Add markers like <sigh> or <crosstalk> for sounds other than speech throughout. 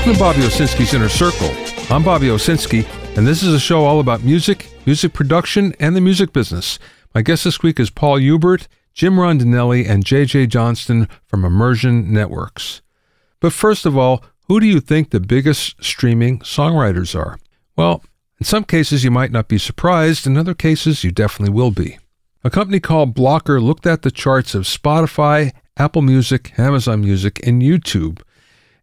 Welcome to Bobby Owsinski's Inner Circle. I'm Bobby Owsinski, and this is a show all about music, music production, and the music business. My guest this week is Paul Hubert, Jim Rondinelli, and JJ Johnston from Immersion Networks. But first of all, who do you think the biggest streaming songwriters are? Well, in some cases you might not be surprised, in other cases you definitely will be. A company called Blokur looked at the charts of Spotify, Apple Music, Amazon Music, and YouTube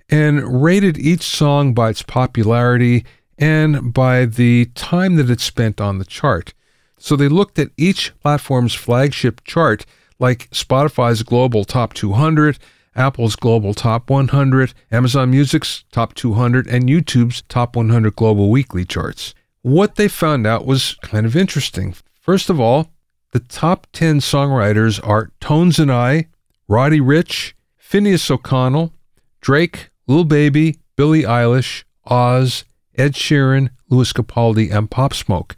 and rated each song by its popularity and by the time that it spent on the chart. So they looked at each platform's flagship chart, like Spotify's Global Top 200, Apple's Global Top 100, Amazon Music's Top 200, and YouTube's Top 100 Global Weekly charts. What they found out was kind of interesting. First of all, the top 10 songwriters are Tones and I, Roddy Ricch, Finneas O'Connell, Drake, Lil Baby, Billie Eilish, Oz, Ed Sheeran, Lewis Capaldi, and Pop Smoke.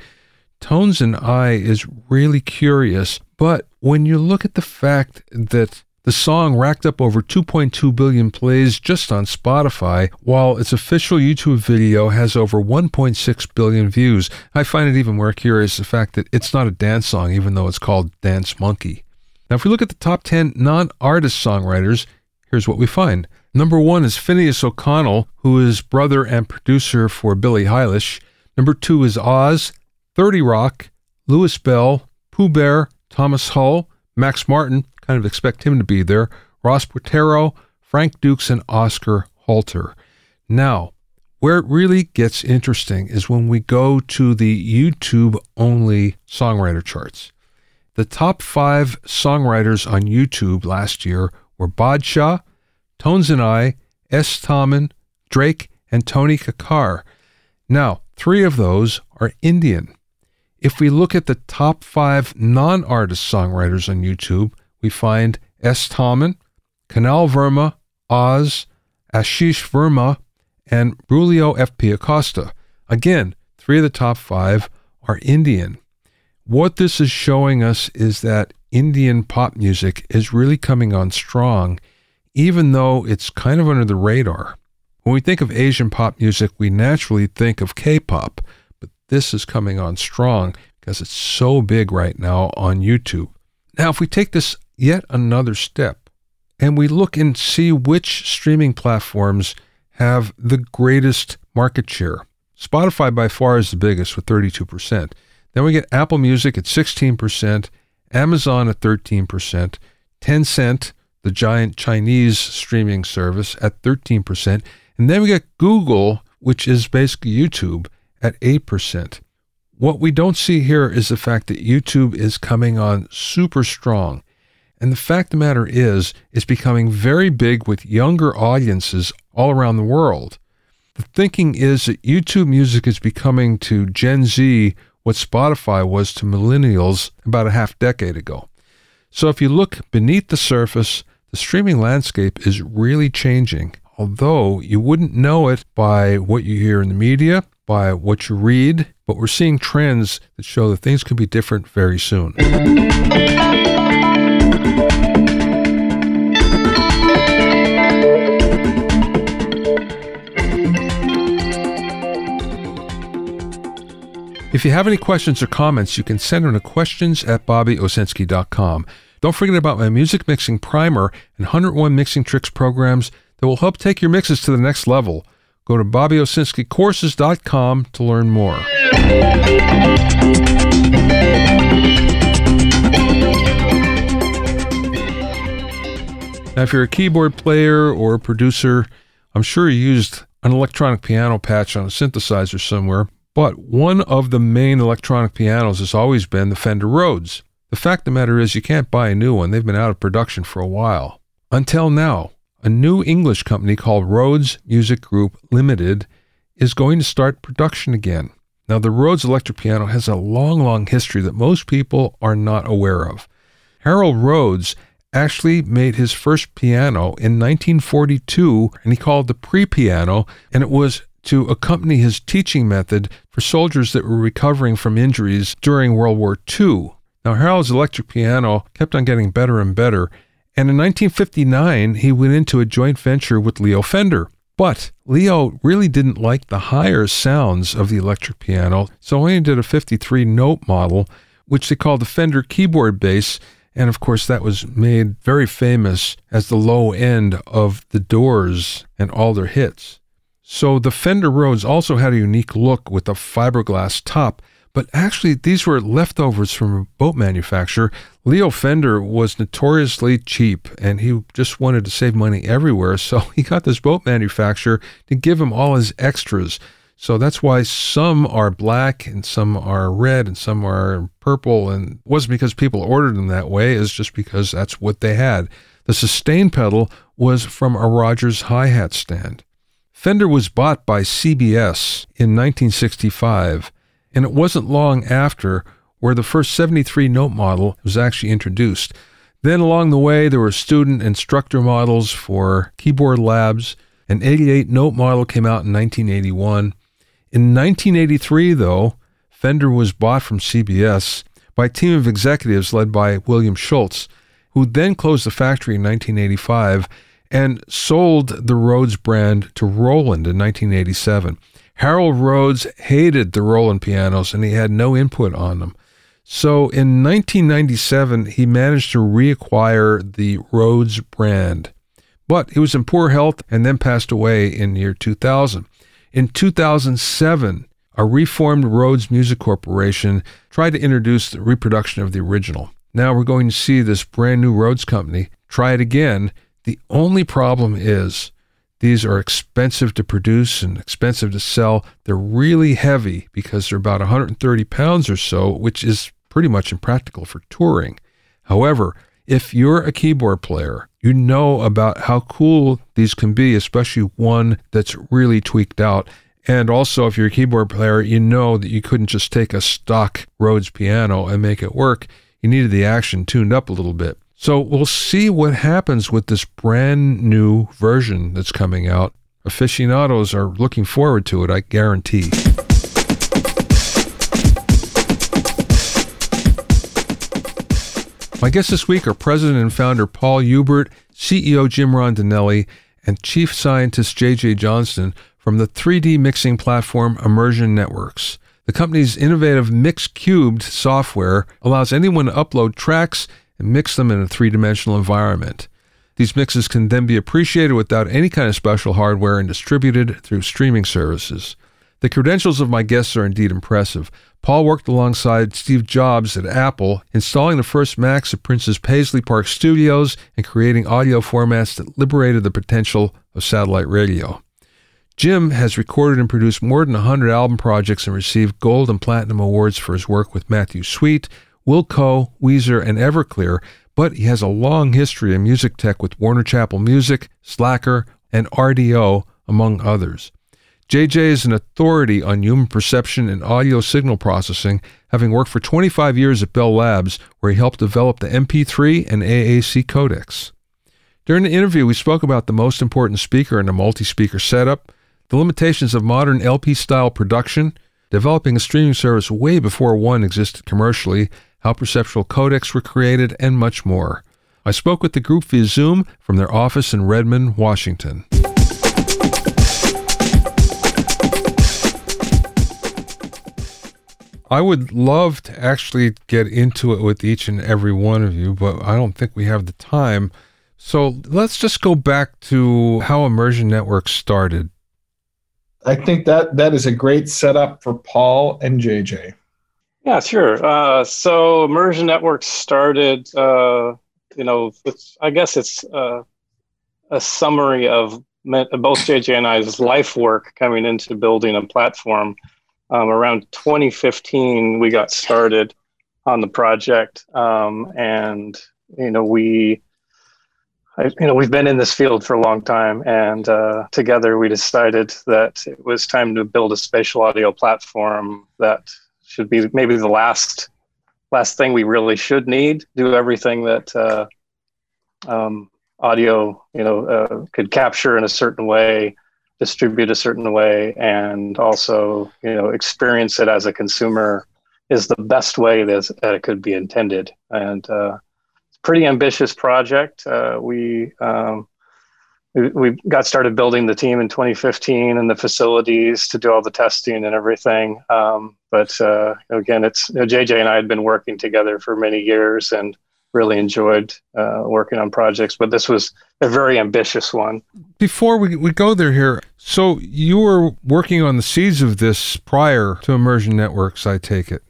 Tones and I is really curious, but when you look at the fact that the song racked up over 2.2 billion plays just on Spotify, while its official YouTube video has over 1.6 billion views. I find it even more curious the fact that it's not a dance song, even though it's called Dance Monkey. Now, if we look at the top 10 non artist songwriters, here's what we find. Number one is Finneas O'Connell, who is brother and producer for Billie Eilish. Number two is Oz, 30 Roc, Louis Bell, Pooh Bear, Thomas Hull, Max Martin, kind of expect him to be there, Ross Portaro, Frank Dukes, and Oscar Holter. Now, where it really gets interesting is when we go to the YouTube only songwriter charts. The top five songwriters on YouTube last year were Badshah, Tones and I, S. Thaman, Drake, and Tony Kakkar. Now, three of those are Indian. If we look at the top five non artist songwriters on YouTube, we find S. Thaman, Kunal Verma, Oz, Ashish Verma, and Braulio F.P. Acosta. Again, three of the top five are Indian. What this is showing us is that Indian pop music is really coming on strong even though it's kind of under the radar. When we think of Asian pop music, we naturally think of K pop, but this is coming on strong because it's so big right now on YouTube. Now, if we take this yet another step and we look and see which streaming platforms have the greatest market share, Spotify by far is the biggest with 32%. Then we get Apple Music at 16%, Amazon at 13%, Tencent the giant Chinese streaming service at 13%. And then we get Google, which is basically YouTube, at 8%. What we don't see here is the fact that YouTube is coming on super strong. And the fact of the matter is, it's becoming very big with younger audiences all around the world. The thinking is that YouTube music is becoming to Gen Z what Spotify was to millennials about a half decade ago. So if you look beneath the surface, the streaming landscape is really changing, although you wouldn't know it by what you hear in the media, by what you read, but we're seeing trends that show that things can be different very soon. If you have any questions or comments, you can send them to questions at bobbyowsinski.com. Don't forget about my music mixing primer and 101 mixing tricks programs that will help take your mixes to the next level. Go to bobbyowsinskicourses.com to learn more. Now, if you're a keyboard player or a producer, I'm sure you used an electronic piano patch on a synthesizer somewhere, but one of the main electronic pianos has always been the Fender Rhodes. The fact of the matter is, you can't buy a new one. They've been out of production for a while. Until now, a new English company called Rhodes Music Group Limited is going to start production again. Now, the Rhodes electric piano has a long, long history that most people are not aware of. Harold Rhodes actually made his first piano in 1942, and he called the pre piano, and it was to accompany his teaching method for soldiers that were recovering from injuries during World War II. Now, Harold's electric piano kept on getting better and better, and in 1959, he went into a joint venture with Leo Fender. But Leo really didn't like the higher sounds of the electric piano, so he did a 53 note model, which they called the Fender keyboard bass. And of course, that was made very famous as the low end of the Doors and all their hits. So the Fender Rhodes also had a unique look with a fiberglass top but actually, these were leftovers from a boat manufacturer. Leo Fender was notoriously cheap and he just wanted to save money everywhere. So <laughs> he got this boat manufacturer to give him all his extras. So that's why some are black and some are red and some are purple. And wasn't because people ordered them that way, it's just because that's what they had. The sustain pedal was from a Rogers hi hat stand. Fender was bought by CBS in 1965 and it wasn't long after where the first 73 note model was actually introduced. Then along the way, there were student instructor models for keyboard labs. An 88 note model came out in 1981. In 1983, though, Fender was bought from CBS by a team of executives led by William Schultz, who then closed the factory in 1985 and sold the Rhodes brand to Roland in 1987. Harold Rhodes hated the Roland pianos and he had no input on them. So in 1997, he managed to reacquire the Rhodes brand. But he was in poor health and then passed away in year 2000. In 2007, a reformed Rhodes Music Corporation tried to introduce the reproduction of the original. Now we're going to see this brand new Rhodes company try it again. The only problem is these are expensive to produce and expensive to sell. They're really heavy because they're about 130 pounds or so, which is pretty much impractical for touring. However, if you're a keyboard player, you know about how cool these can be, especially one that's really tweaked out. And also, if you're a keyboard player, you know that you couldn't just take a stock Rhodes piano and make it work. You needed the action tuned up a little bit. So we'll see what happens with this brand new version that's coming out. Aficionados are looking forward to it, I guarantee. My guests this week are President and founder Paul Hubert, CEO Jim Rondinelli, and Chief Scientist JJ Johnston from the 3D mixing platform Immersion Networks. The company's innovative Mix Cubed software allows anyone to upload tracks and mix them in a three dimensional environment. These mixes can then be appreciated without any kind of special hardware and distributed through streaming services. The credentials of my guests are indeed impressive. Paul worked alongside Steve Jobs at Apple, installing the first Macs at Prince's Paisley Park studios and creating audio formats that liberated the potential of satellite radio. Jim has recorded and produced more than 100 album projects and received gold and platinum awards for his work with Matthew Sweet, Wilco, Weezer, and Everclear, but he has a long history in music tech with Warner Chappell Music, Slacker, and Rdio, among others. JJ is an authority on human perception and audio signal processing, having worked for 25 years at Bell Labs, where he helped develop the MP3 and AAC codecs. During the interview, we spoke about the most important speaker in a multi speaker setup, the limitations of modern LP style production, developing a streaming service way before one existed commercially, how perceptual codecs were created, and much more. I spoke with the group via Zoom from their office in Redmond, Washington. I would love to actually get into it with each and every one of you, but I don't think we have the time. So let's just go back to how Immersion Network started. I think that that is a great setup for Paul and JJ. Yeah, sure. Uh, so Immersion Network started, uh, you know, I guess it's uh, a summary of both JJ and I's life work coming into building a platform. Um, around 2015, we got started on the project, um, and you know, we, I, you know, we've been in this field for a long time, and uh, together we decided that it was time to build a spatial audio platform that should be maybe the last last thing we really should need. Do everything that uh, um, audio, you know, uh, could capture in a certain way, distribute a certain way, and also, you know, experience it as a consumer is the best way that, that it could be intended. And uh, it's a pretty ambitious project. Uh, we um, we, we got started building the team in 2015 and the facilities to do all the testing and everything. Um, but uh, again, it's you know, JJ and I had been working together for many years and really enjoyed uh, working on projects. But this was a very ambitious one. Before we, we go there here, so you were working on the seeds of this prior to Immersion Networks, I take it.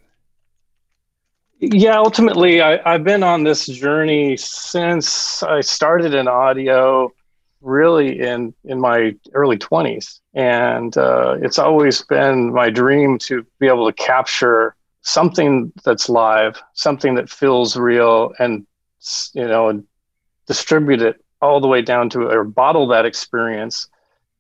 Yeah, ultimately, I, I've been on this journey since I started in audio really in in my early 20s and uh, it's always been my dream to be able to capture something that's live something that feels real and you know distribute it all the way down to or bottle that experience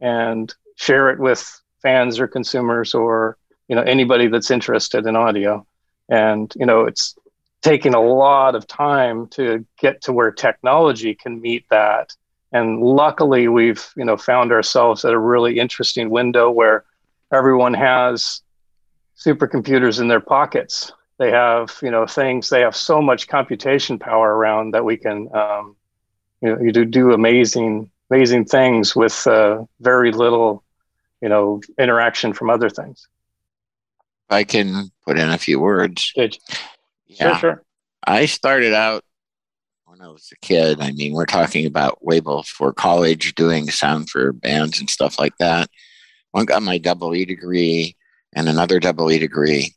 and share it with fans or consumers or you know anybody that's interested in audio. And you know it's taking a lot of time to get to where technology can meet that and luckily we've you know found ourselves at a really interesting window where everyone has supercomputers in their pockets. They have you know things they have so much computation power around that we can um, you know you do, do amazing amazing things with uh, very little you know interaction from other things. I can put in a few words. Yeah. sure. Sure i started out when I was a kid. I mean, we're talking about way before college, doing sound for bands and stuff like that. One got my double E degree and another double E degree,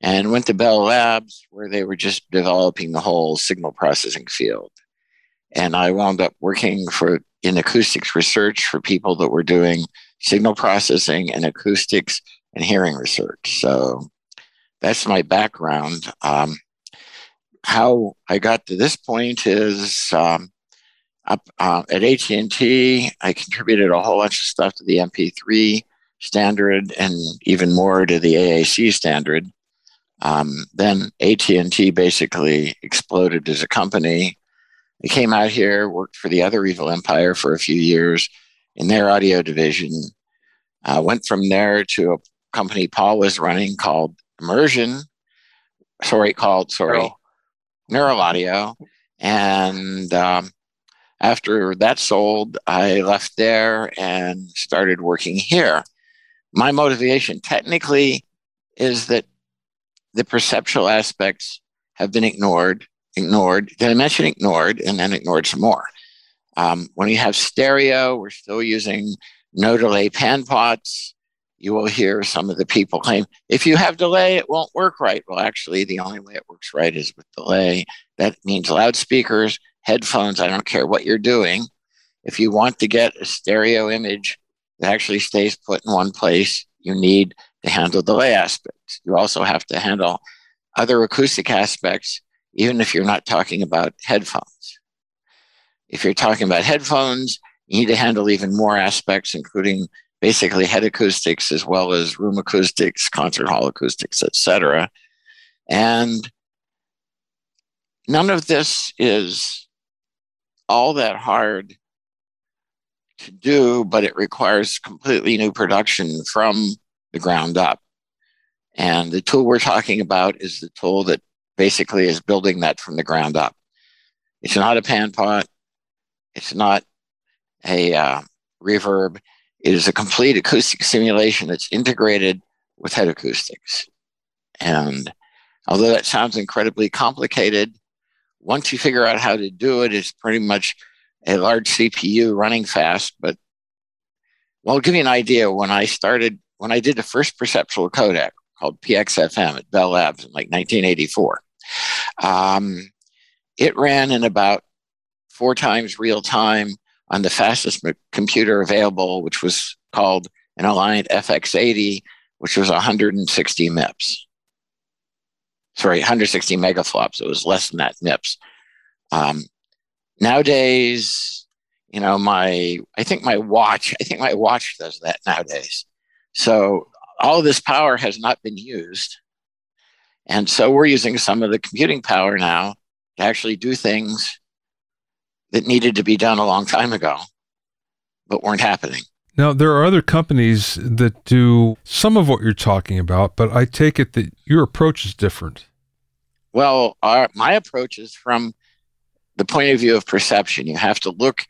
and went to Bell Labs where they were just developing the whole signal processing field. And I wound up working for in acoustics research for people that were doing signal processing and acoustics and hearing research. So that's my background. Um, how I got to this point is um, up uh, at AT&T, I contributed a whole bunch of stuff to the MP3 standard and even more to the AAC standard. Um, then AT&T basically exploded as a company. I came out here, worked for the other evil empire for a few years in their audio division. Uh, went from there to a company Paul was running called Immersion. Sorry, called sorry. Neural Audio. And um, after that sold, I left there and started working here. My motivation technically is that the perceptual aspects have been ignored, ignored. Did I mention ignored and then ignored some more? Um, when you have stereo, we're still using no delay pan pots you will hear some of the people claim if you have delay, it won't work right. Well, actually, the only way it works right is with delay. That means loudspeakers, headphones, I don't care what you're doing. If you want to get a stereo image that actually stays put in one place, you need to handle delay aspects. You also have to handle other acoustic aspects, even if you're not talking about headphones. If you're talking about headphones, you need to handle even more aspects, including basically head acoustics as well as room acoustics, concert hall acoustics, etc. And none of this is all that hard to do, but it requires completely new production from the ground up. And the tool we're talking about is the tool that basically is building that from the ground up. It's not a pan pot. It's not a uh, reverb. It is a complete acoustic simulation that's integrated with head acoustics. And although that sounds incredibly complicated, once you figure out how to do it, it's pretty much a large CPU running fast. But well, I'll give you an idea. When I started, when I did the first perceptual codec called PXFM at Bell Labs in like 1984, um, it ran in about four times real time on the fastest computer available, which was called an Alliant FX80, which was 160 MIPS. Sorry, 160 megaflops. It was less than that MIPS. Um, nowadays, you know, my I think my watch, I think my watch does that nowadays. So all this power has not been used. And so we're using some of the computing power now to actually do things that needed to be done a long time ago, but weren't happening. Now, there are other companies that do some of what you're talking about, but I take it that your approach is different. Well, our, my approach is from the point of view of perception. You have to look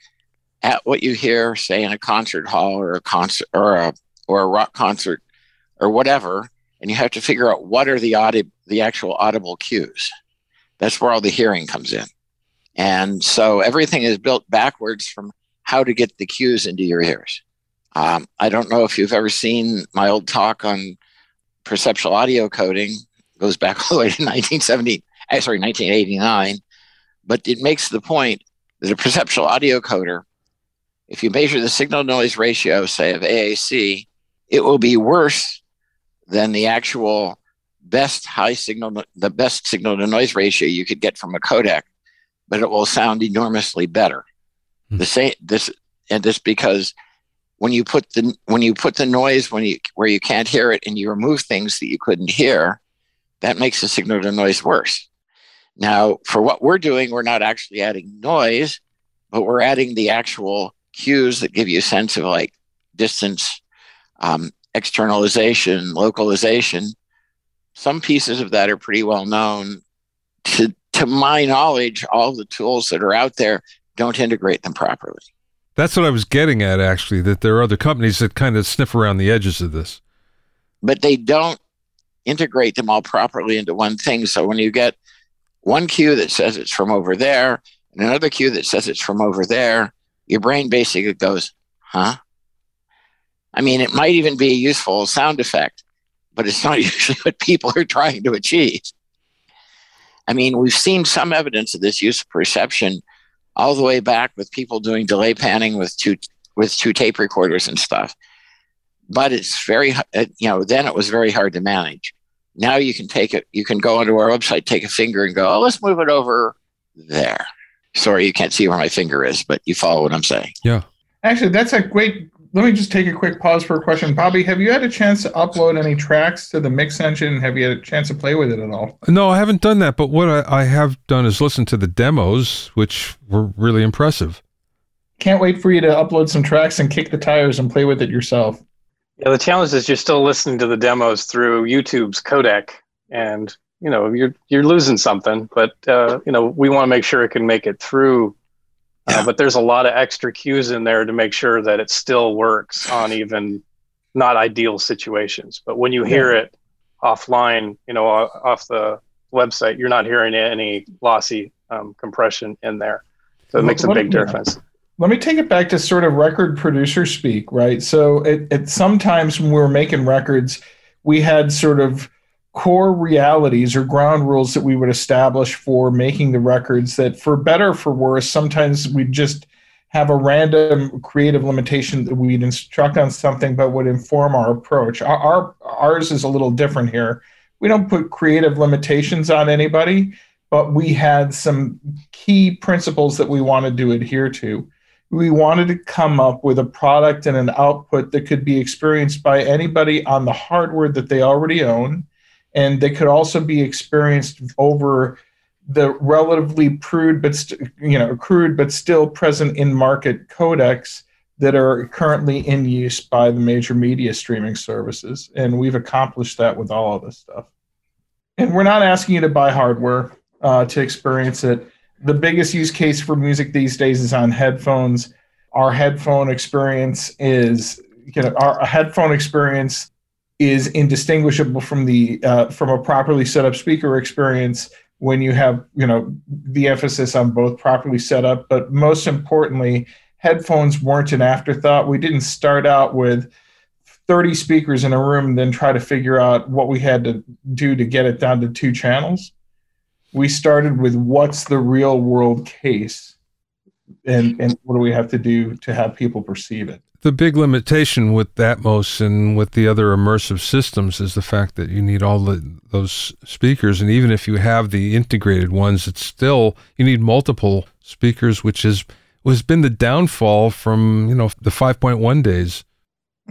at what you hear, say in a concert hall or a concert or a or a rock concert or whatever, and you have to figure out what are the audi- the actual audible cues. That's where all the hearing comes in. And so everything is built backwards from how to get the cues into your ears. Um, I don't know if you've ever seen my old talk on perceptual audio coding. It goes back all the way to <laughs> 1970, eh, sorry, 1989. But it makes the point that a perceptual audio coder, if you measure the signal noise ratio, say of AAC, it will be worse than the actual best high signal, the best signal to noise ratio you could get from a codec, but it will sound enormously better. Mm-hmm. The same this and this because when you put the when you put the noise when you where you can't hear it and you remove things that you couldn't hear, that makes the signal to noise worse. Now, for what we're doing, we're not actually adding noise, but we're adding the actual cues that give you a sense of like distance, um, externalization, localization. Some pieces of that are pretty well known. To, to my knowledge, all the tools that are out there don't integrate them properly. That's what I was getting at, actually, that there are other companies that kind of sniff around the edges of this. But they don't integrate them all properly into one thing. So when you get one cue that says it's from over there and another cue that says it's from over there, your brain basically goes, huh? I mean, it might even be a useful sound effect, but it's not <laughs> usually what people are trying to achieve. I mean, we've seen some evidence of this use of perception all the way back with people doing delay panning with two with two tape recorders and stuff. But it's very, you know, then it was very hard to manage. Now you can take it, you can go onto our website, take a finger and go, oh, let's move it over there. Sorry, you can't see where my finger is, but you follow what I'm saying. Yeah. Actually, that's a great. Let me just take a quick pause for a question. Bobby, have you had a chance to upload any tracks to the mix engine? Have you had a chance to play with it at all? No, I haven't done that. But what I, I have done is listen to the demos, which were really impressive. Can't wait for you to upload some tracks and kick the tires and play with it yourself. Yeah, the challenge is you're still listening to the demos through YouTube's codec, and you know you're you're losing something. But uh, you know we want to make sure it can make it through. Uh. But there's a lot of extra cues in there to make sure that it still works on <sighs> even not ideal situations. But when you hear it offline, you know, off the website, you're not hearing any lossy um, compression in there. So it makes a big difference let me take it back to sort of record producer speak, right? So it, it sometimes when we were making records, we had sort of core realities or ground rules that we would establish for making the records that for better for worse, sometimes we just have a random creative limitation that we'd instruct on something but would inform our approach. Our, our ours is a little different here. We don't put creative limitations on anybody, but we had some key principles that we wanted to adhere to we wanted to come up with a product and an output that could be experienced by anybody on the hardware that they already own and they could also be experienced over the relatively crude but st- you know crude but still present in market codecs that are currently in use by the major media streaming services. And we've accomplished that with all of this stuff. And we're not asking you to buy hardware uh, to experience it. The biggest use case for music these days is on headphones. Our headphone experience is, you know, our headphone experience is indistinguishable from the uh, from a properly set up speaker experience when you have, you know, the emphasis on both properly set up, but most importantly, headphones weren't an afterthought. We didn't start out with 30 speakers in a room and then try to figure out what we had to do to get it down to two channels. We started with what's the real world case and and what do we have to do to have people perceive it the big limitation with Atmos and with the other immersive systems is the fact that you need all the, those speakers, and even if you have the integrated ones, it's still you need multiple speakers, which is has been the downfall from you know the 5.1 days.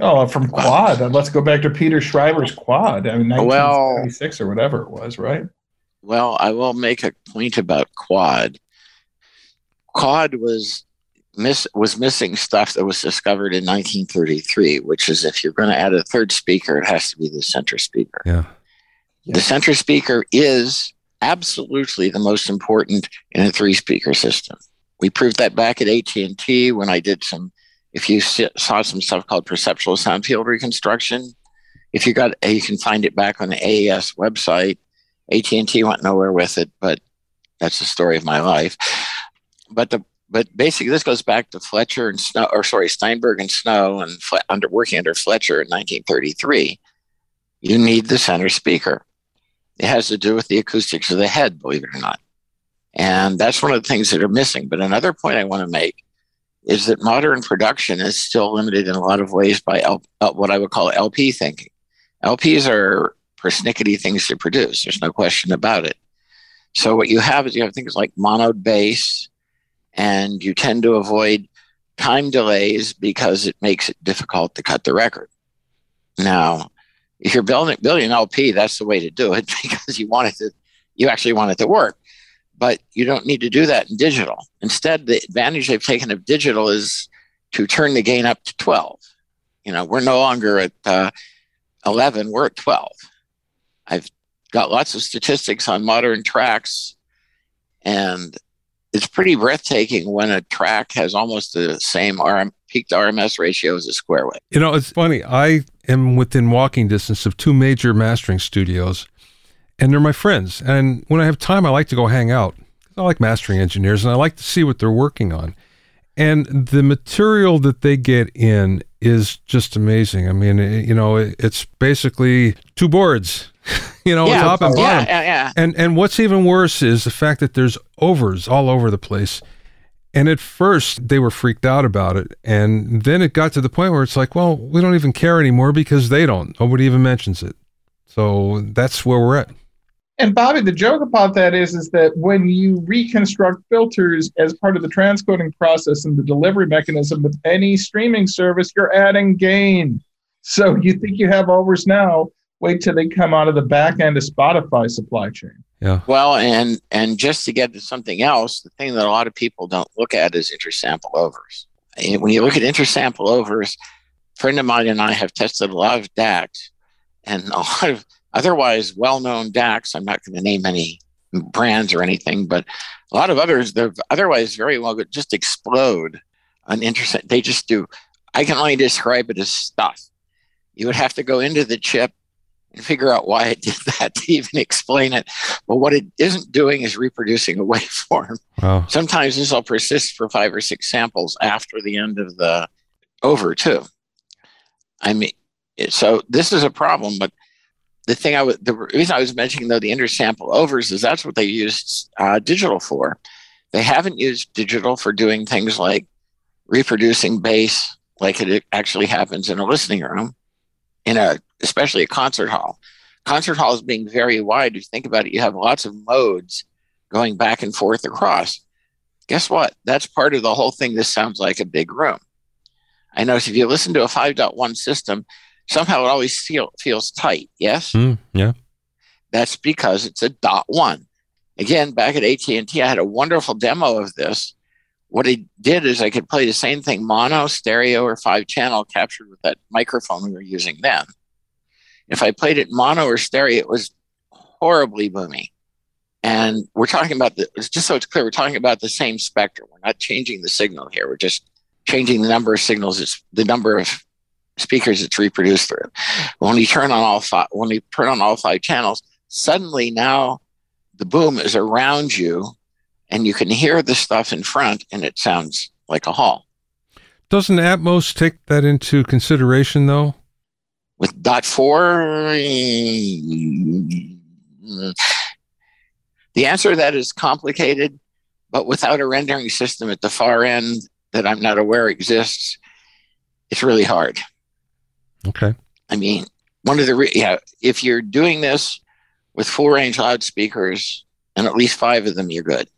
Oh, from Quad. Uh, let's go back to Peter Scheiber's Quad. I mean, 1976 well, or whatever it was, right? Well, I will make a point about quad. Quad was miss was missing stuff that was discovered in 1933, which is if you're going to add a third speaker, it has to be the center speaker. Yeah. The center speaker is absolutely the most important in a three speaker system. We proved that back at AT&T when I did some, if you saw some stuff called perceptual sound field reconstruction, if you got, you can find it back on the AES website. AT&T went nowhere with it, but that's the story of my life. But the but basically this goes back to Fletcher and Snow, or sorry, Steinberg and Snow, and under working under Fletcher in 1933. You need the center speaker. It has to do with the acoustics of the head, believe it or not. And that's one of the things that are missing. But another point I want to make is that modern production is still limited in a lot of ways by L, what I would call LP thinking. LPs are persnickety things to produce. There's no question about it. So what you have is you have things like monoed bass, and you tend to avoid time delays because it makes it difficult to cut the record. Now, if you're building building an LP, that's the way to do it <laughs> because you want it to you actually want it to work. But you don't need to do that in digital. Instead, the advantage they've taken of digital is to turn the gain up to 12. You know, we're no longer at uh, 11, we're at 12. I've got lots of statistics on modern tracks, and it's pretty breathtaking when a track has almost the same RM, peak to RMS ratio as a square wave. You know, it's funny. I am within walking distance of two major mastering studios, and they're my friends. And when I have time, I like to go hang out. I like mastering engineers, and I like to see what they're working on. And the material that they get in is just amazing. I mean, you know, it's basically two boards <laughs> you know, yeah, top and bottom. Yeah, yeah, And and what's even worse is the fact that there's overs all over the place. And at first they were freaked out about it, and then it got to the point where it's like, well, we don't even care anymore because they don't. Nobody even mentions it. So that's where we're at. And Bobby, the joke about that is, is that when you reconstruct filters as part of the transcoding process and the delivery mechanism with any streaming service, you're adding gain. So you think you have overs now, wait till they come out of the back end of Spotify supply chain. Yeah. Well, and and just to get to something else, the thing that a lot of people don't look at is intersample overs. And when you look at intersample overs, a friend of mine and I have tested a lot of DACs and a lot of otherwise well-known DACs. I'm not going to name any brands or anything, but a lot of others they're otherwise very well good just explode on interest. They just do. I can only describe it as stuff. You would have to go into the chip and figure out why it did <laughs> that to even explain it. But what it isn't doing is reproducing a <laughs> waveform. Wow. Sometimes this will persist for five or six samples after the end of the over too. I mean, so this is a problem. But the thing I was the reason I was mentioning though the intersample overs is that's what they used uh, digital for. They haven't used digital for doing things like reproducing bass like it actually happens in a listening room in a especially a concert hall. Concert halls being very wide, if you think about it, you have lots of modes going back and forth across. Guess what? That's part of the whole thing. This sounds like a big room. I notice if you listen to a 5.1 system, somehow it always feel, feels tight. Yes. Mm, yeah. That's because it's a dot one. Again, back at AT&T, I had a wonderful demo of this. What I did is I could play the same thing mono, stereo, or five channel captured with that microphone we were using then. If I played it mono or stereo, it was horribly boomy. And we're talking about the, it's just so it's clear, we're talking about the same spectrum. We're not changing the signal here. We're just changing the number of signals, it's the number of speakers it's reproduced through. When you turn on all five, when you turn on all five channels, suddenly now the boom is around you and you can hear the stuff in front and it sounds like a hall. Doesn't Atmos take that into consideration though? With dot four, the answer to that is complicated, but without a rendering system at the far end that I'm not aware exists, it's really hard. Okay. I mean, one of the re- yeah, if you're doing this with full range loudspeakers and at least five of them, you're good.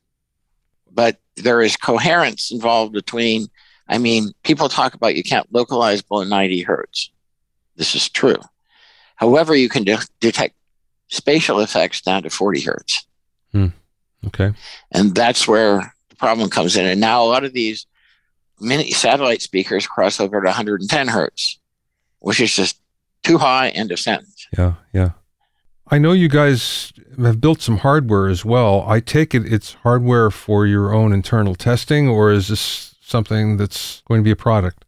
But there is coherence involved between. I mean, people talk about you can't localize below 90 hertz. This is true. However, you can de- detect spatial effects down to 40 hertz. Hmm. Okay. And that's where the problem comes in. And now a lot of these mini satellite speakers cross over to 110 hertz, which is just too high. End of sentence. Yeah. Yeah. I know you guys have built some hardware as well. I take it it's hardware for your own internal testing, or is this something that's going to be a product?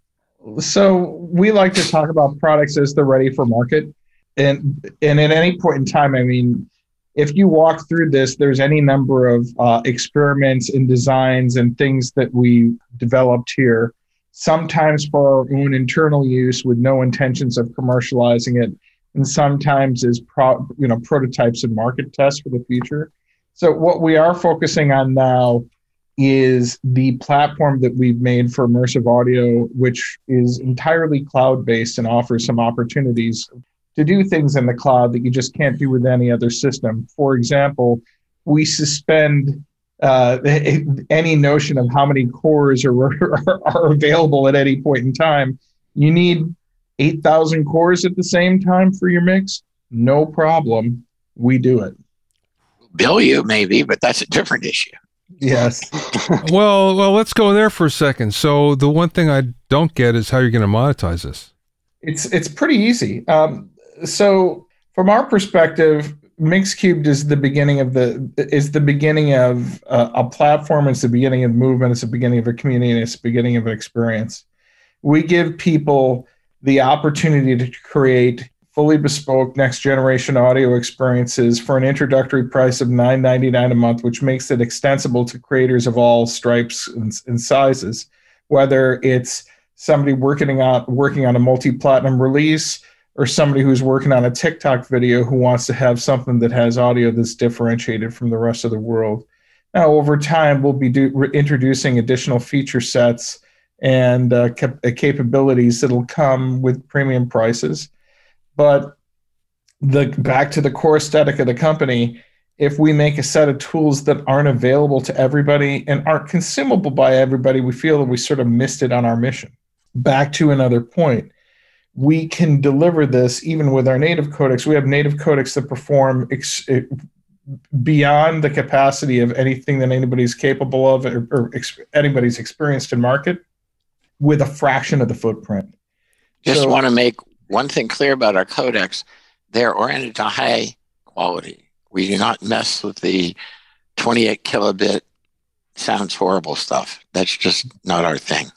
So we like to talk about products as they're ready for market, and and at any point in time, I mean, if you walk through this, there's any number of uh, experiments and designs and things that we developed here. Sometimes for our own internal use, with no intentions of commercializing it and sometimes is pro, you know prototypes and market tests for the future. So what we are focusing on now is the platform that we've made for immersive audio, which is entirely cloud based and offers some opportunities to do things in the cloud that you just can't do with any other system. For example, we suspend uh, <laughs> any notion of how many cores are, <laughs> are, are available at any point in time. You need 8,000 cores at the same time for your mix, no problem. We do it. Bill you maybe, but that's a different issue. Yes. <laughs> well, well, let's go there for a second. So the one thing I don't get is how you're going to monetize this. It's it's pretty easy. Um, so from our perspective, Mixcubed is the beginning of the is the beginning of uh, a platform. It's the beginning of movement. It's the beginning of a community. And it's the beginning of an experience. We give people the opportunity to create fully bespoke next generation audio experiences for an introductory price of $9.99 a month, which makes it extensible to creators of all stripes and, and sizes, whether it's somebody working on working on a multi-platinum release or somebody who's working on a TikTok video who wants to have something that has audio that's differentiated from the rest of the world. Now, over time, we'll be do, re- introducing additional feature sets and uh, cap- uh, capabilities that'll come with premium prices. But the back to the core aesthetic of the company, if we make a set of tools that aren't available to everybody and aren't consumable by everybody, we feel that we sort of missed it on our mission. Back to another point, we can deliver this even with our native codecs. We have native codecs that perform ex- eh, beyond the capacity of anything that anybody's capable of or, or ex- anybody's experienced in market with a fraction of the footprint. Just so, want to make one thing clear about our codecs. They're oriented to high quality. We do not mess with the 28 kilobit sounds horrible stuff. That's just not our thing.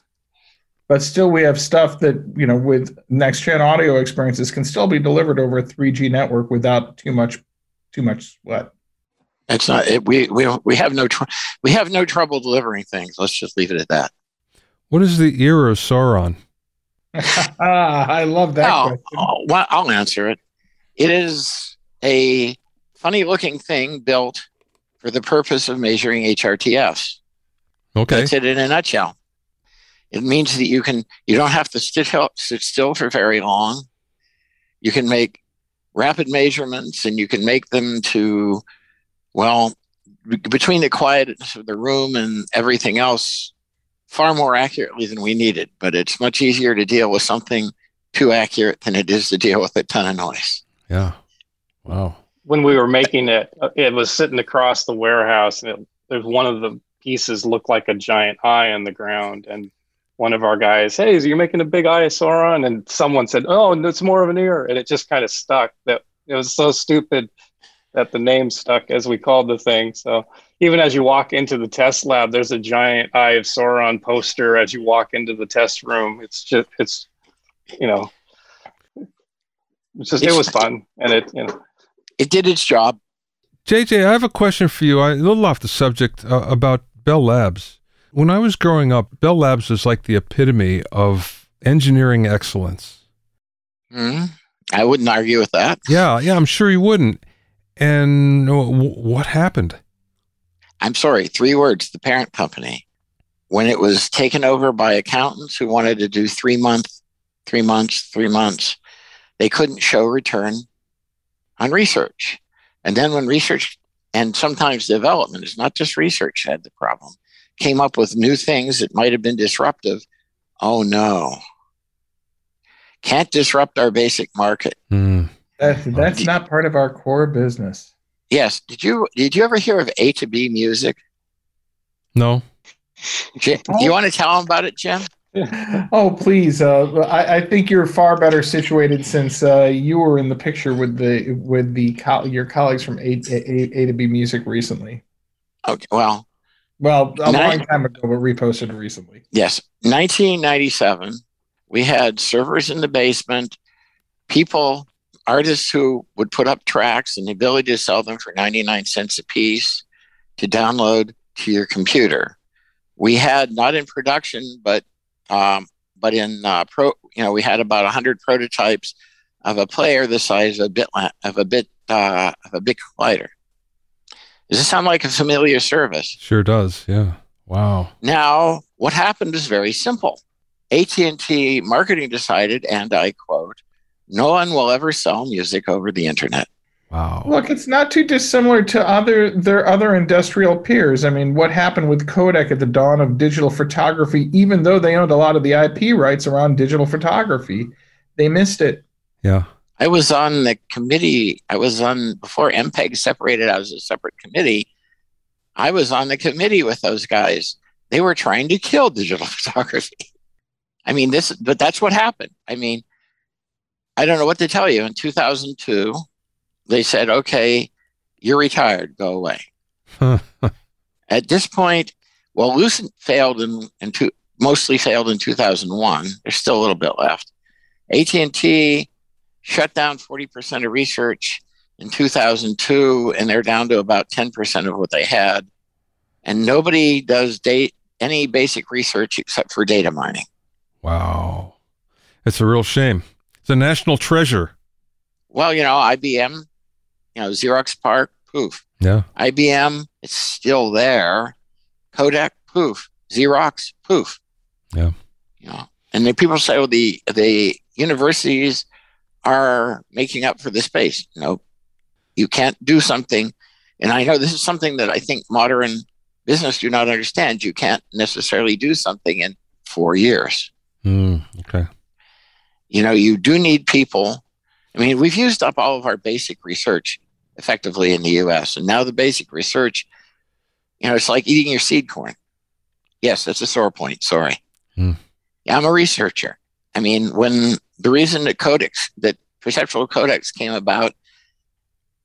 But still, we have stuff that, you know, with next gen audio experiences can still be delivered over a 3G network without too much, too much sweat. It's not, it, we, we, we have no, tr- we have no trouble delivering things. Let's just leave it at that. What is the ear of Sauron? <laughs> I love that oh, question. Oh, well, I'll answer it. It is a funny looking thing built for the purpose of measuring HRTFs. Okay. That's it in a nutshell. It means that you can you don't have to sit, sit still for very long. You can make rapid measurements and you can make them to well between the quietness of the room and everything else far more accurately than we needed, but it's much easier to deal with something too accurate than it is to deal with a ton of noise. Yeah. Wow. When we were making it, uh, it was sitting across the warehouse, and it, there's one of the pieces looked like a giant eye on the ground. And one of our guys, hey, so you're making a big eye of Sauron? And someone said, oh, it's more of an ear. And it just kind of stuck. That it was so stupid that the name stuck as we called the thing. So even as you walk into the test lab, there's a giant Eye of Sauron poster as you walk into the test room. It's just, it's, you know, it's just, it's, it was fun. And it, you know, it did its job. JJ, I have a question for you. I, a little off the subject uh, about Bell Labs. When I was growing up, Bell Labs was like the epitome of engineering excellence. Mm-hmm. I wouldn't argue with that. Yeah, yeah, I'm sure you wouldn't. And what happened? I'm sorry, three words the parent company. When it was taken over by accountants who wanted to do three month, three months, three months, they couldn't show return on research. And then when research and sometimes development is not just research had the problem, came up with new things that might have been disruptive. Oh no. Can't disrupt our basic market. Mm. That's, that's not part of our core business. Yes. Did you did you ever hear of A to B music? No. Jim, do you want to tell them about it, Jim? <laughs> oh, please! Uh, I, I, think you're far better situated since uh, you were in the picture with the with the your colleagues from A, A, A to B Music recently. Okay, well, well, a long time ago, but reposted recently. Yes, 1997. We had servers in the basement, people, artists who would put up tracks, and the ability to sell them for 99 cents a piece to download to your computer. We had not in production, but um, but in uh, pro, you know, we had about 100 prototypes of a player the size of a bit of a bit uh, of a bit collider. Does this sound like a familiar service? Sure does. Yeah. Wow. Now, what happened is very simple. AT&T marketing decided, and I quote, "No one will ever sell music over the internet." Wow. Look, it's not too dissimilar to other their other industrial peers. I mean, what happened with Kodak at the dawn of digital photography, even though they owned a lot of the IP rights around digital photography, they missed it. Yeah. I was on the committee. I was on before MPEG separated I was a separate committee. I was on the committee with those guys. They were trying to kill digital <laughs> photography. I mean, this, but that's what happened. I mean, I don't know what to tell you. In 2002, they said, okay, you're retired, go away. <laughs> At this point, well, Lucent failed in, in two, mostly failed in 2001. There's still a little bit left. AT&T shut down 40% of research in 2002, and they're down to about 10% of what they had. And nobody does date any basic research except for data mining. Wow. It's a real shame. It's a national treasure. Well, you know, IBM you know, Xerox PARC, poof. Yeah. IBM, it's still there. Kodak, poof. Xerox, poof. Yeah. You know, and the people say, well, the the universities are making up for the space. No, you can't do something. And I know this is something that I think modern business do not understand. You can't necessarily do something in four years. Mm, okay. You know, you do need people. I mean, we've used up all of our basic research effectively in the US. And now the basic research, you know, it's like eating your seed corn. Yes, that's a sore point. Sorry. Hmm. Yeah, I'm a researcher. I mean, when the reason that codecs, that perceptual codecs came about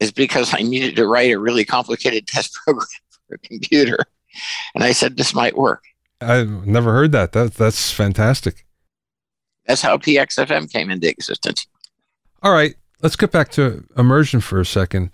is because I needed to write a really complicated <laughs> test program for a computer. And I said, this might work. I've never heard that. that that's fantastic. That's how PXFM came into existence. All right. Let's get back to immersion for a second.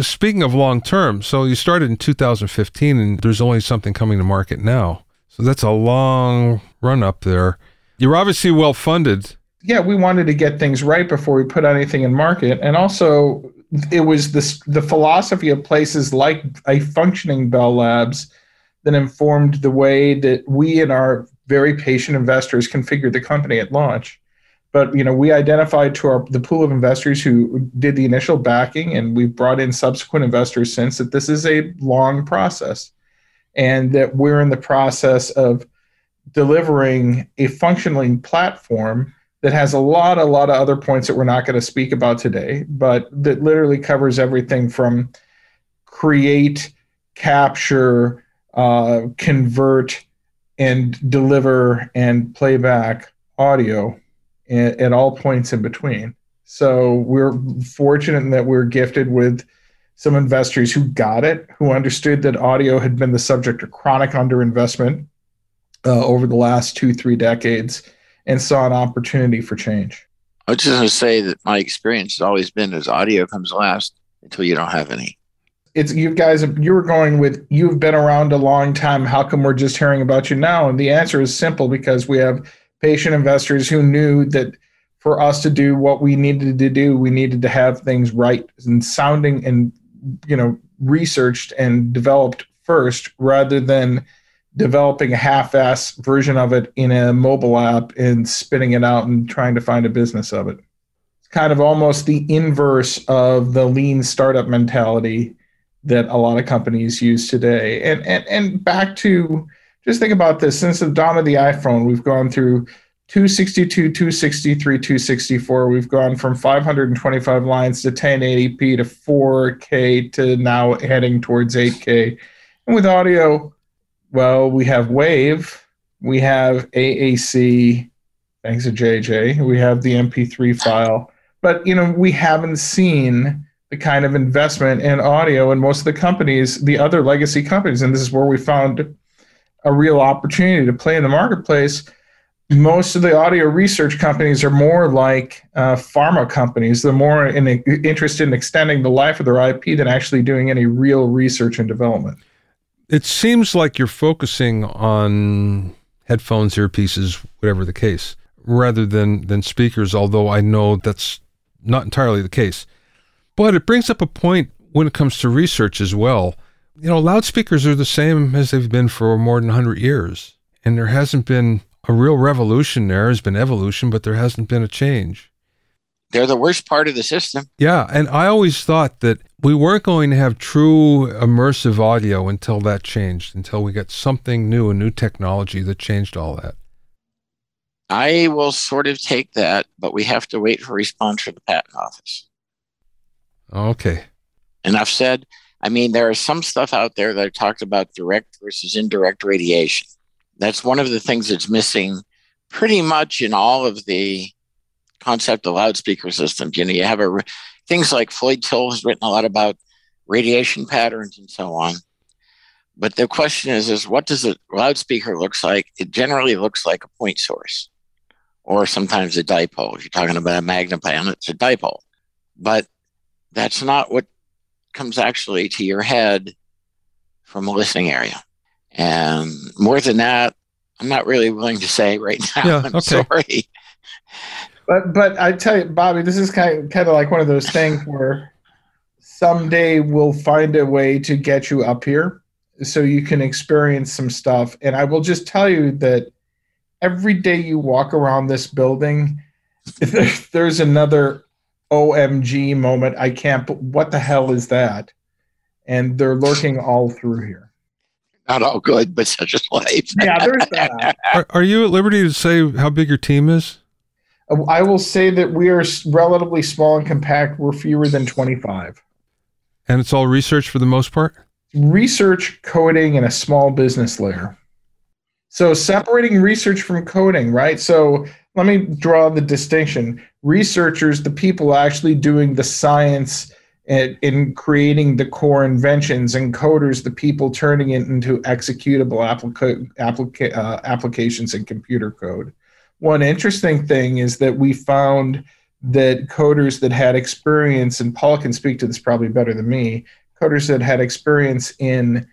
Speaking of long term, so you started in 2015 and there's only something coming to market now. So that's a long run up there. You're obviously well funded. Yeah, we wanted to get things right before we put anything in market. And also, it was this, the philosophy of places like a functioning Bell Labs that informed the way that we and our very patient investors configured the company at launch. But you know we identified to our the pool of investors who did the initial backing and we've brought in subsequent investors since that this is a long process and that we're in the process of delivering a functioning platform that has a lot a lot of other points that we're not going to speak about today but that literally covers everything from create capture uh, convert and deliver and playback audio at, at all points in between. So we're fortunate that we're gifted with some investors who got it, who understood that audio had been the subject of chronic underinvestment uh, over the last two, three decades, and saw an opportunity for change. I was just going to say that my experience has always been as audio comes last until you don't have any. It's you guys. You were going with you've been around a long time. How come we're just hearing about you now? And the answer is simple because we have patient investors who knew that for us to do what we needed to do, we needed to have things right and sounding and you know researched and developed first, rather than developing a half-ass version of it in a mobile app and spitting it out and trying to find a business of it. It's kind of almost the inverse of the lean startup mentality that a lot of companies use today. And and and back to just think about this. Since the dawn of the iphone we've gone through 262 263 264 we've gone from 525 lines to 1080p to 4k to now heading towards 8k and with audio well we have wave we have AAC, thanks to JJ, we have the MP3 file, but you know we haven't seen the kind of investment in audio in most of the companies, the other legacy companies, and this is where we found a real opportunity to play in the marketplace. Most of the audio research companies are more like uh, pharma companies. They're more in, interested in extending the life of their IP than actually doing any real research and development. It seems like you're focusing on headphones, earpieces, whatever the case, rather than than speakers. Although I know that's not entirely the case. But it brings up a point when it comes to research as well. You know, loudspeakers are the same as they've been for more than 100 years. And there hasn't been a real revolution there. There's been evolution, but there hasn't been a change. They're the worst part of the system. Yeah. And I always thought that we weren't going to have true immersive audio until that changed, until we got something new, a new technology that changed all that. I will sort of take that, but we have to wait for response from the patent office. Okay. Enough said. I mean, there is some stuff out there that talked about direct versus indirect radiation. That's one of the things that's missing pretty much in all of the concept of loudspeaker systems. You know, you have a things like Floyd Toole has written a lot about radiation patterns and so on. But the question is, is what does a loudspeaker looks like? It generally looks like a point source or sometimes a dipole. If you're talking about a magnet it's a dipole. But that's not what comes actually to your head from a listening area. And more than that, I'm not really willing to say right now. Yeah, <laughs> I'm okay. sorry. But but I tell you, Bobby, this is kind of, kind of like one of those things <laughs> where someday we'll find a way to get you up here so you can experience some stuff. And I will just tell you that every day you walk around this building, <laughs> there's another OMG moment. I can't, what the hell is that? And they're lurking all through here. Not all good, but such a life. yeah, there's that. Are, are, you at liberty to say how big your team is? Uh, I will say that we are relatively small and compact. We're fewer than 25. And it's all research for the most part? Research, coding, and a small business layer. So separating research from coding, right? So let me draw the distinction. Researchers, the people actually doing the science in, in creating the core inventions, and coders, the people turning it into executable applica- applica- uh, applications in computer code. One interesting thing is that we found that coders that had experience, and Paul can speak to this probably better than me, coders that had experience in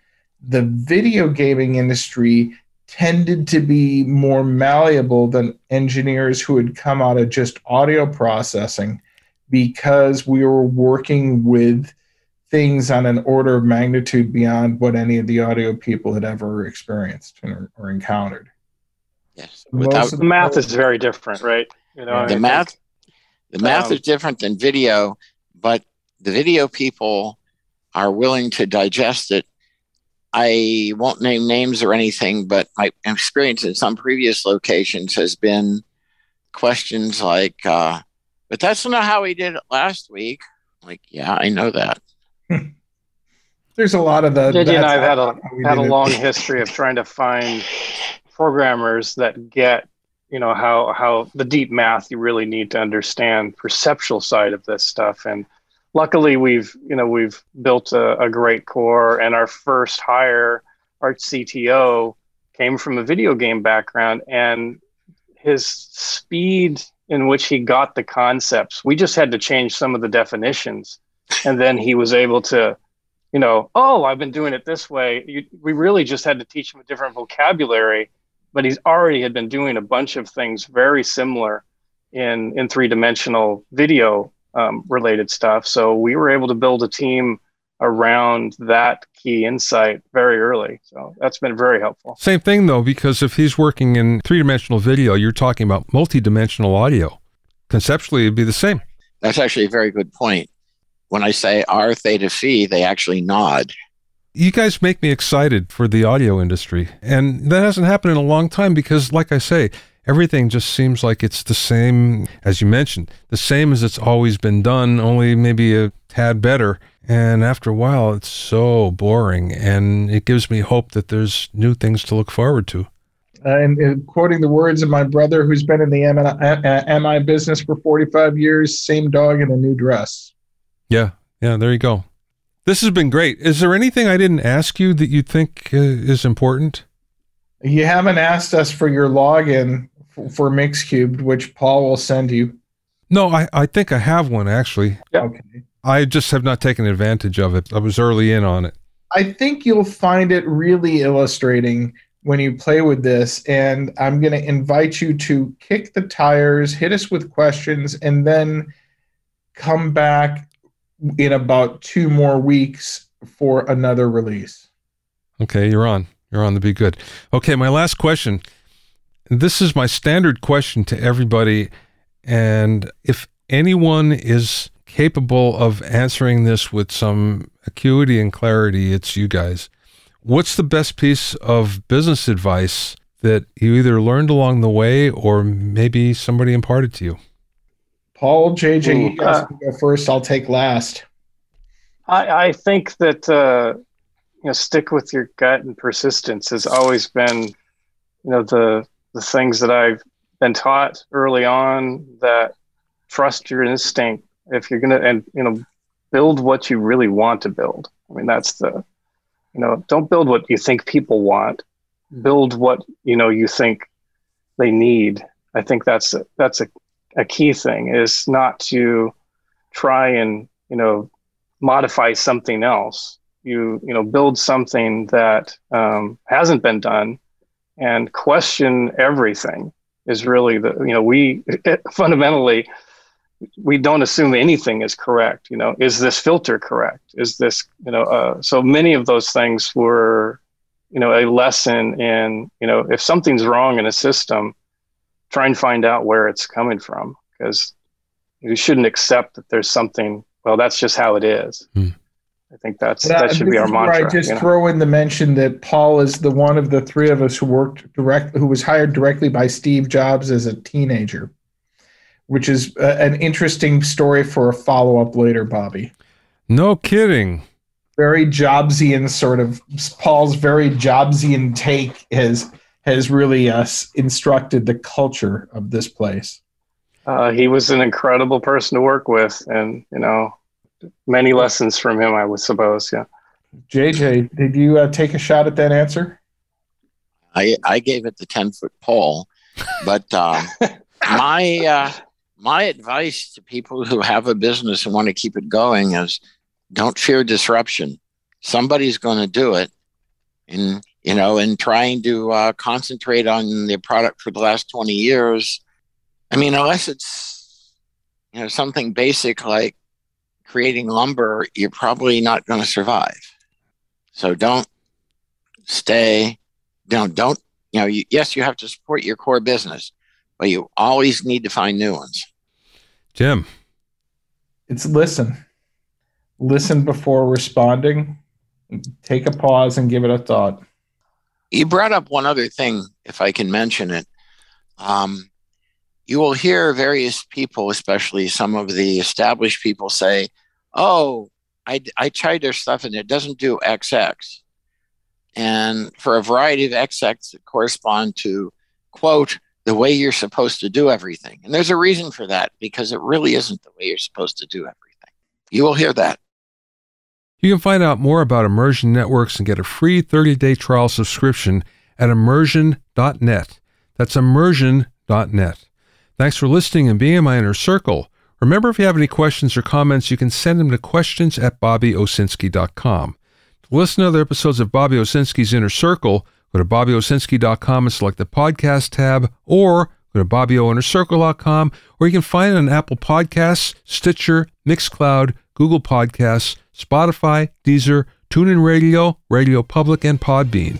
the video gaming industry tended to be more malleable than engineers who had come out of just audio processing because we were working with things on an order of magnitude beyond what any of the audio people had ever experienced or, or encountered. Yes, without the math is very different, right? You know, the math, think, the math um, is different than video, but the video people are willing to digest it I won't name names or anything, but my experience in some previous locations has been questions like, uh, but that's not how we did it last week. Like, yeah, I know that. <laughs> There's a lot of the. JJ and I've had a had a long history of trying to find programmers that get, you know, how how the deep math you really need to understand perceptual side of this stuff and luckily we've you know we've built a, a, great core and our first hire our cto came from a video game background and his speed in which he got the concepts we just had to change some of the definitions. And then he was able to you know oh i've been doing it this way. You, we really just had to teach him a different vocabulary but he's already had been doing a bunch of things very similar in in three dimensional video um, related stuff. So we were able to build a team around that key insight very early. So that's been very helpful. Same thing though, because if he's working in three dimensional video, you're talking about multi dimensional audio. Conceptually, it'd be the same. That's actually a very good point. When I say R theta phi, they actually nod. You guys make me excited for the audio industry. And that hasn't happened in a long time because, like I say, everything just seems like it's the same, as you mentioned, the same as it's always been done, only maybe a tad better. And after a while, it's so boring. And it gives me hope that there's new things to look forward to. Uh, and, and, quoting the words of my brother, who's been in the MI, MI business for 45 years, same dog in a new dress. Yeah, yeah, there you go. This has been great. Is there anything I didn't ask you that you think uh, is important? You haven't asked us for your login for Mixcubed, which Paul will send you. No, I, I think I have one actually. Yeah. Okay. I just have not taken advantage of it. I was early in on it. I think you'll find it really illustrating when you play with this. And I'm going to invite you to kick the tires, hit us with questions, and then come back in about two more weeks for another release. Okay, you're on. You're on to be good. Okay, my last question. This is my standard question to everybody. And if anyone is capable of answering this with some acuity and clarity, it's you guys. What's the best piece of business advice that you either learned along the way or maybe somebody imparted to you? Paul, JJ, Ooh, you guys go first. I'll take last. I, I think that uh, you know stick with your gut and persistence has always been you know the the things that I've been taught early on that trust your instinct if you're gonna and you know build what you really want to build. I mean that's the you know don't build what you think people want. Build what you know you think they need. I think that's a, that's a, a key thing is not to try and you know modify something else. You you know build something that um, hasn't been done and question everything is really the you know we fundamentally we don't assume anything is correct you know. Is this filter correct? Is this you know uh, so many of those things were you know a lesson in you know if something's wrong in a system try and find out where it's coming from because you shouldn't accept that there's something well that's just how it is. Hmm. I think that's that, that should be our mantra. I just you know? throw in the mention that Paul is the one of the three of us who worked direct, who was hired directly by Steve Jobs as a teenager, which is a, an interesting story for a follow up later, Bobby. No kidding. Very Jobsian sort of Paul's very Jobsian take has has really uh, instructed the culture of this place. Uh, he was an incredible person to work with, and you know many lessons from him, I would suppose. Yeah. JJ, did you uh, take a shot at that answer? I I gave it the ten foot pole, but uh, <laughs> my uh, my advice to people who have a business and want to keep it going is don't fear disruption. Somebody's going to do it, and you know, and trying to uh, concentrate on the product for the last twenty years. I mean, unless it's you know something basic like creating lumber, you're probably not going to survive. So don't stay, don't, don't, you know, you, yes, you have to support your core business, but you always need to find new ones. Jim. It's listen. Listen before responding. Take a pause and give it a thought. You brought up one other thing, if I can mention it. Um, you will hear various people, especially some of the established people, say, Oh, I, I tried their stuff and it doesn't do XX. And for a variety of XX that correspond to, quote, the way you're supposed to do everything. And there's a reason for that because it really isn't the way you're supposed to do everything. You will hear that. You can find out more about Immersion Networks and get a free 30 day trial subscription at immersion.net. That's immersion.net. Thanks for listening and being in my inner circle. Remember, if you have any questions or comments, you can send them to questions at BobbyOwsinski.com. To listen to other episodes of Bobby Owsinski's Inner Circle, go to BobbyOwsinski.com and select the podcast tab, or go to BobbyOinnerCircle.com, or you can find it on Apple Podcasts, Stitcher, Mixcloud, Google Podcasts, Spotify, Deezer, TuneIn Radio, Radio Public, and Podbean.